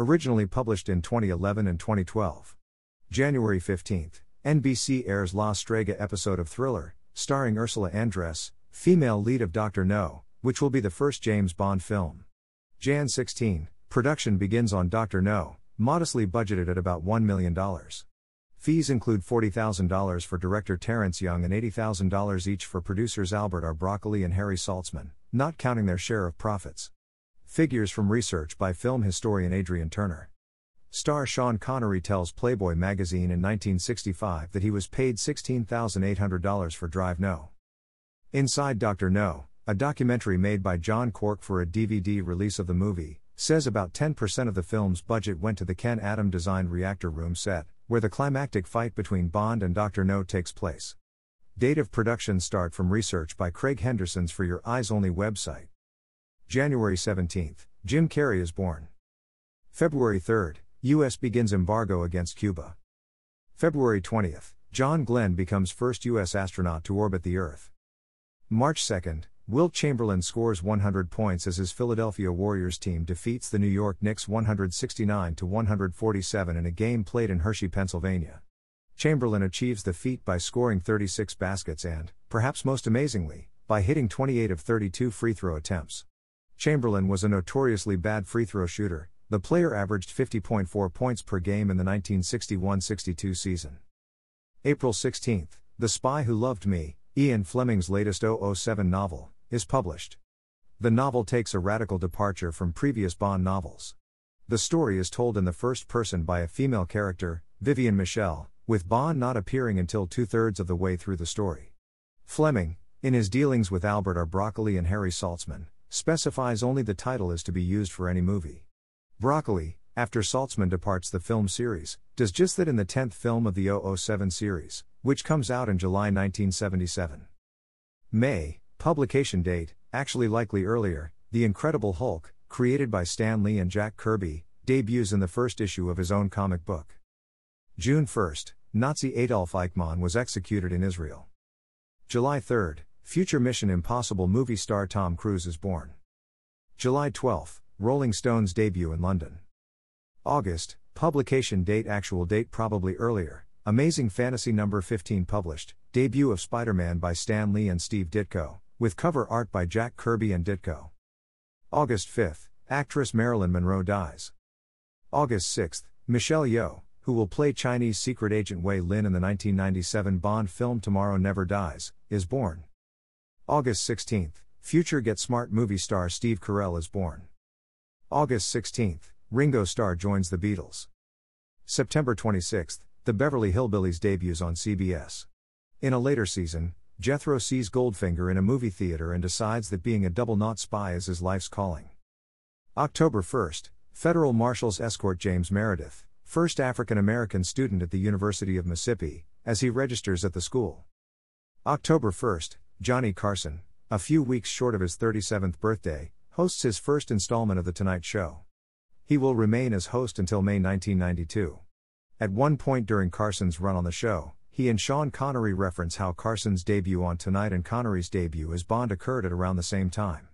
Originally published in 2011 and 2012. January 15th, NBC airs La Strega episode of Thriller, starring Ursula Andress, female lead of Dr. No, which will be the first James Bond film. Jan 16, production begins on Dr. No, modestly budgeted at about $1 million. Fees include $40,000 for director Terence Young and $80,000 each for producers Albert R. Broccoli and Harry Saltzman, not counting their share of profits. Figures from research by film historian Adrian Turner. Star Sean Connery tells Playboy magazine in 1965 that he was paid $16,800 for Dr. No. Inside Dr. No, a documentary made by John Cork for a DVD release of the movie, says about 10% of the film's budget went to the Ken Adam designed reactor room set, where the climactic fight between Bond and Dr. No takes place. Date of production start from research by Craig Henderson's For Your Eyes Only website. January 17th, Jim Carrey is born. February 3rd, U.S. begins embargo against Cuba. February 20th, John Glenn becomes first U.S. astronaut to orbit the Earth. March 2nd, Wilt Chamberlain scores 100 points as his Philadelphia Warriors team defeats the New York Knicks 169 to 147 in a game played in Hershey, Pennsylvania. Chamberlain achieves the feat by scoring 36 baskets and, perhaps most amazingly, by hitting 28 of 32 free throw attempts. Chamberlain was a notoriously bad free throw shooter. The player averaged 50.4 points per game in the 1961 62 season. April 16, The Spy Who Loved Me, Ian Fleming's latest 007 novel, is published. The novel takes a radical departure from previous Bond novels. The story is told in the first person by a female character, Vivienne Michel, with Bond not appearing until two thirds of the way through the story. Fleming, in his dealings with Albert R. Broccoli and Harry Saltzman, specifies only the title is to be used for any movie. Broccoli, after Saltzman departs the film series, does just that in the 10th film of the 007 series, which comes out in July 1977. May, Publication date, actually likely earlier, The Incredible Hulk, created by Stan Lee and Jack Kirby, debuts in the first issue of his own comic book. June 1, Nazi Adolf Eichmann was executed in Israel. July 3, future Mission Impossible movie star Tom Cruise is born. July 12, Rolling Stones debut in London. August, publication date actual date probably earlier, Amazing Fantasy number 15 published, debut of Spider-Man by Stan Lee and Steve Ditko with cover art by Jack Kirby and Ditko. August 5th, actress Marilyn Monroe dies. August 6th, Michelle Yeoh, who will play Chinese secret agent Wai Lin in the 1997 Bond film Tomorrow Never Dies, is born. August 16th, future Get Smart movie star Steve Carell is born. August 16th, Ringo Starr joins the Beatles. September 26th, The Beverly Hillbillies debuts on CBS. In a later season, Jethro sees Goldfinger in a movie theater and decides that being a double knot spy is his life's calling. October 1st, Federal Marshals escort James Meredith, first African American student at the University of Mississippi, as he registers at the school. October 1st, Johnny Carson, a few weeks short of his 37th birthday, hosts his first installment of The Tonight Show. He will remain as host until May 1992. At one point during Carson's run on the show, he and Sean Connery reference how Carson's debut on Tonight and Connery's debut as Bond occurred at around the same time.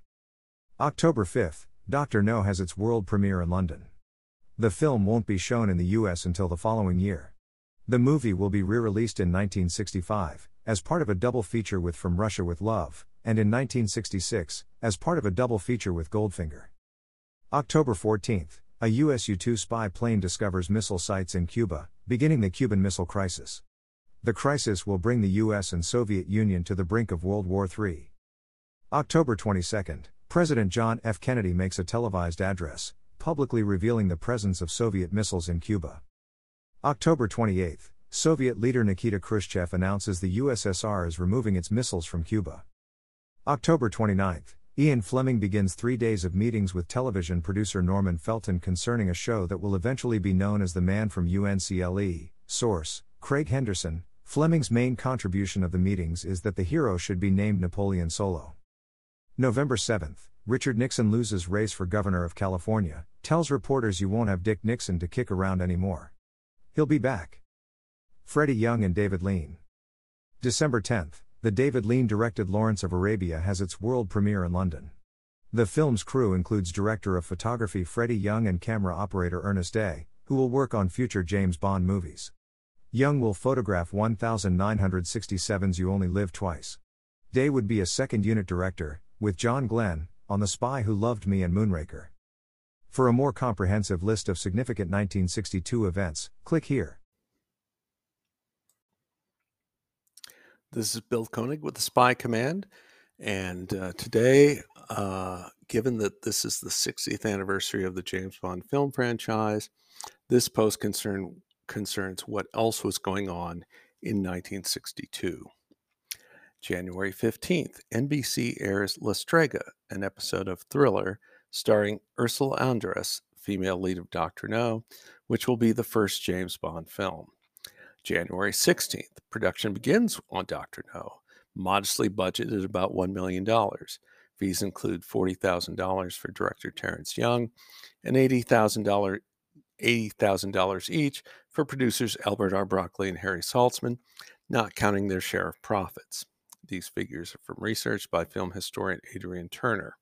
October 5th, Dr. No has its world premiere in London. The film won't be shown in the US until the following year. The movie will be re released in 1965, as part of a double feature with From Russia with Love, and in 1966, as part of a double feature with Goldfinger. October 14th, a US U 2 spy plane discovers missile sites in Cuba, beginning the Cuban Missile Crisis. The crisis will bring the US and Soviet Union to the brink of World War III. October 22, President John F. Kennedy makes a televised address, publicly revealing the presence of Soviet missiles in Cuba. October 28, Soviet leader Nikita Khrushchev announces the USSR is removing its missiles from Cuba. October 29, Ian Fleming begins three days of meetings with television producer Norman Felton concerning a show that will eventually be known as The Man from UNCLE. Source Craig Henderson, Fleming's main contribution of the meetings is that the hero should be named Napoleon Solo. November 7, Richard Nixon loses race for governor of California, tells reporters you won't have Dick Nixon to kick around anymore. He'll be back. Freddie Young and David Lean. December 10, the David Lean directed Lawrence of Arabia has its world premiere in London. The film's crew includes director of photography Freddie Young and camera operator Ernest Day, who will work on future James Bond movies. Young will photograph 1967's You Only Live Twice. Day would be a second unit director, with John Glen, on The Spy Who Loved Me and Moonraker. For a more comprehensive list of significant 1962 events, click here. This is Bill Koenig with the Spy Command. And uh, today, uh, given that this is the 60th anniversary of the James Bond film franchise, this post concern, concerns what else was going on in 1962. January 15th, NBC airs La Strega, an episode of Thriller starring Ursula Andress, female lead of Dr. No, which will be the first James Bond film. January 16th, production begins on Dr. No, modestly budgeted about $1 million. Fees include $40,000 for director Terence Young and $80,000 $80,000 each for producers Albert R. Broccoli and Harry Saltzman, not counting their share of profits. These figures are from research by film historian Adrian Turner.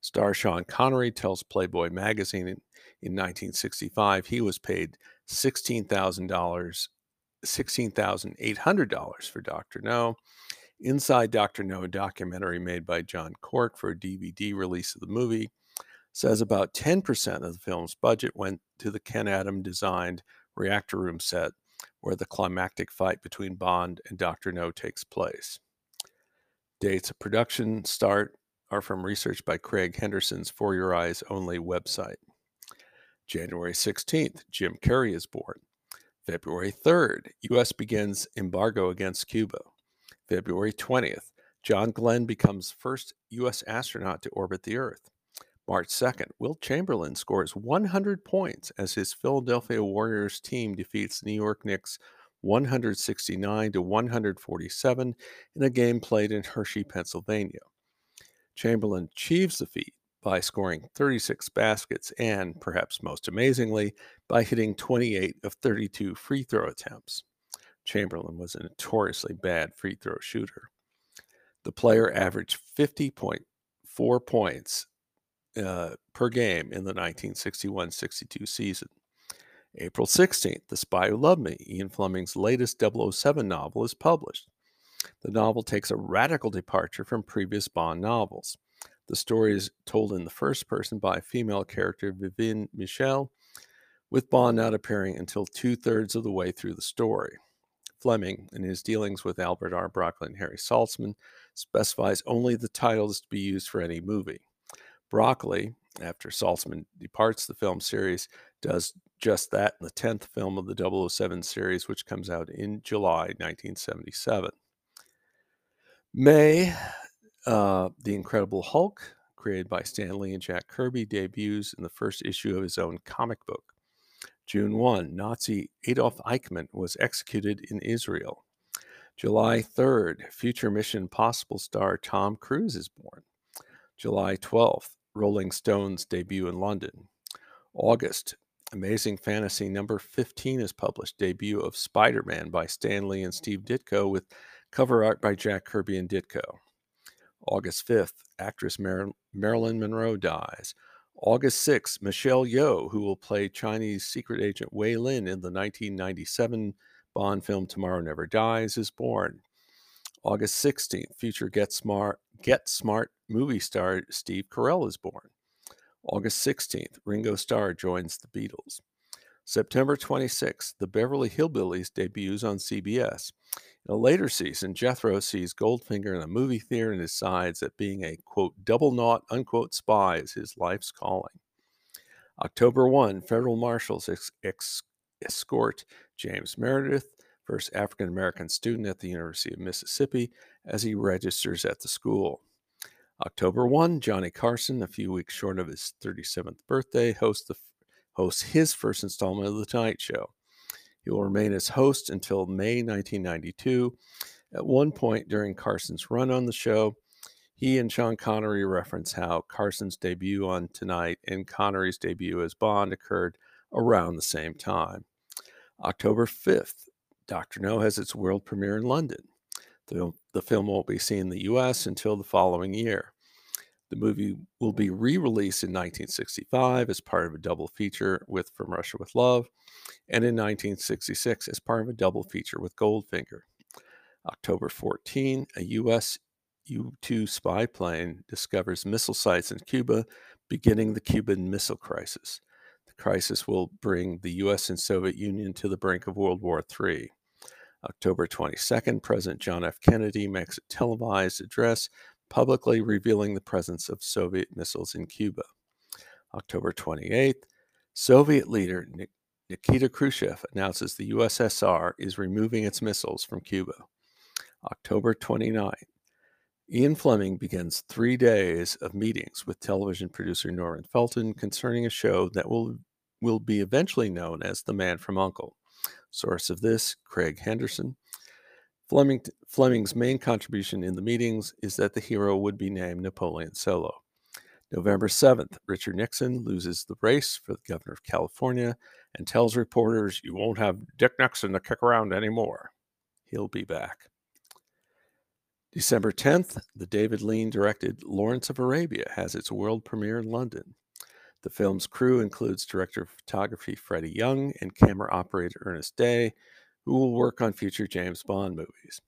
Star Sean Connery tells Playboy magazine in, in 1965 he was paid $16,000 $16,800 for Dr. No. Inside Dr. No, a documentary made by John Cork for a DVD release of the movie, says about 10% of the film's budget went to the Ken Adam designed reactor room set where the climactic fight between Bond and Dr. No takes place. Dates of production start are from research by Craig Henderson's For Your Eyes Only website. January 16th, Jim Carrey is born. February 3rd, U.S. begins embargo against Cuba. February 20th, John Glenn becomes first U.S. astronaut to orbit the Earth. March 2nd, Wilt Chamberlain scores 100 points as his Philadelphia Warriors team defeats New York Knicks 169 to 147 in a game played in Hershey, Pennsylvania. Chamberlain achieves the feat by scoring 36 baskets and, perhaps most amazingly, by hitting 28 of 32 free throw attempts. Chamberlain was a notoriously bad free throw shooter. The player averaged 50.4 points uh, per game in the 1961 62 season. April 16th, The Spy Who Loved Me, Ian Fleming's latest 007 novel, is published. The novel takes a radical departure from previous Bond novels. The story is told in the first person by a female character, Vivienne Michel, with Bond not appearing until two thirds of the way through the story. Fleming, in his dealings with Albert R. Broccoli and Harry Saltzman, specifies only the titles to be used for any movie. Broccoli, after Saltzman departs the film series, does just that in the 10th film of the 007 series, which comes out in July 1977. May uh, the Incredible Hulk, created by Stan Lee and Jack Kirby, debuts in the first issue of his own comic book. June 1, Nazi Adolf Eichmann was executed in Israel. July 3rd, future Mission Possible star Tom Cruise is born. July 12th, Rolling Stones debut in London. August, Amazing Fantasy number 15 is published, debut of Spider Man by Stan Lee and Steve Ditko with cover art by Jack Kirby and Ditko. August 5th, actress Mar- Marilyn Monroe dies. August 6th, Michelle Yeoh, who will play Chinese secret agent Wai Lin in the 1997 Bond film Tomorrow Never Dies, is born. August 16th, future Get Smart, Get Smart movie star Steve Carell is born. August 16th, Ringo Starr joins the Beatles. September 26th, The Beverly Hillbillies debuts on CBS. A later season, Jethro sees Goldfinger in a movie theater and decides that being a quote double naught unquote spy is his life's calling. October 1, federal marshals ex- ex- escort James Meredith, first African American student at the University of Mississippi, as he registers at the school. October 1, Johnny Carson, a few weeks short of his 37th birthday, hosts, the, hosts his first installment of The Tonight Show. Will remain as host until May 1992. At one point during Carson's run on the show, he and Sean Connery reference how Carson's debut on Tonight and Connery's debut as Bond occurred around the same time. October 5th, Dr. No has its world premiere in London. The, the film won't be seen in the US until the following year. The movie will be re released in 1965 as part of a double feature with From Russia with Love, and in 1966 as part of a double feature with Goldfinger. October 14, a U.S. U 2 spy plane discovers missile sites in Cuba, beginning the Cuban Missile Crisis. The crisis will bring the U.S. and Soviet Union to the brink of World War III. October 22nd, President John F. Kennedy makes a televised address publicly revealing the presence of Soviet missiles in Cuba. October 28th, Soviet leader Nikita Khrushchev announces the USSR is removing its missiles from Cuba. October 29th, Ian Fleming begins three days of meetings with television producer Norman Felton concerning a show that will, will be eventually known as The Man from Uncle. Source of this, Craig Henderson. Fleming, Fleming's main contribution in the meetings is that the hero would be named Napoleon Solo. November 7th, Richard Nixon loses the race for the governor of California and tells reporters, You won't have Dick Nixon to kick around anymore. He'll be back. December 10th, the David Lean directed Lawrence of Arabia has its world premiere in London. The film's crew includes director of photography Freddie Young and camera operator Ernest Day, who will work on future James Bond movies.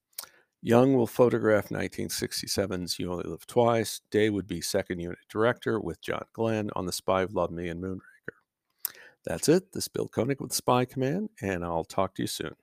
Young will photograph 1967's You Only Live Twice. Day would be second unit director with John Glen on The Spy Who Loved Me and Moonraker. That's it. This is Bill Koenig with Spy Command, and I'll talk to you soon.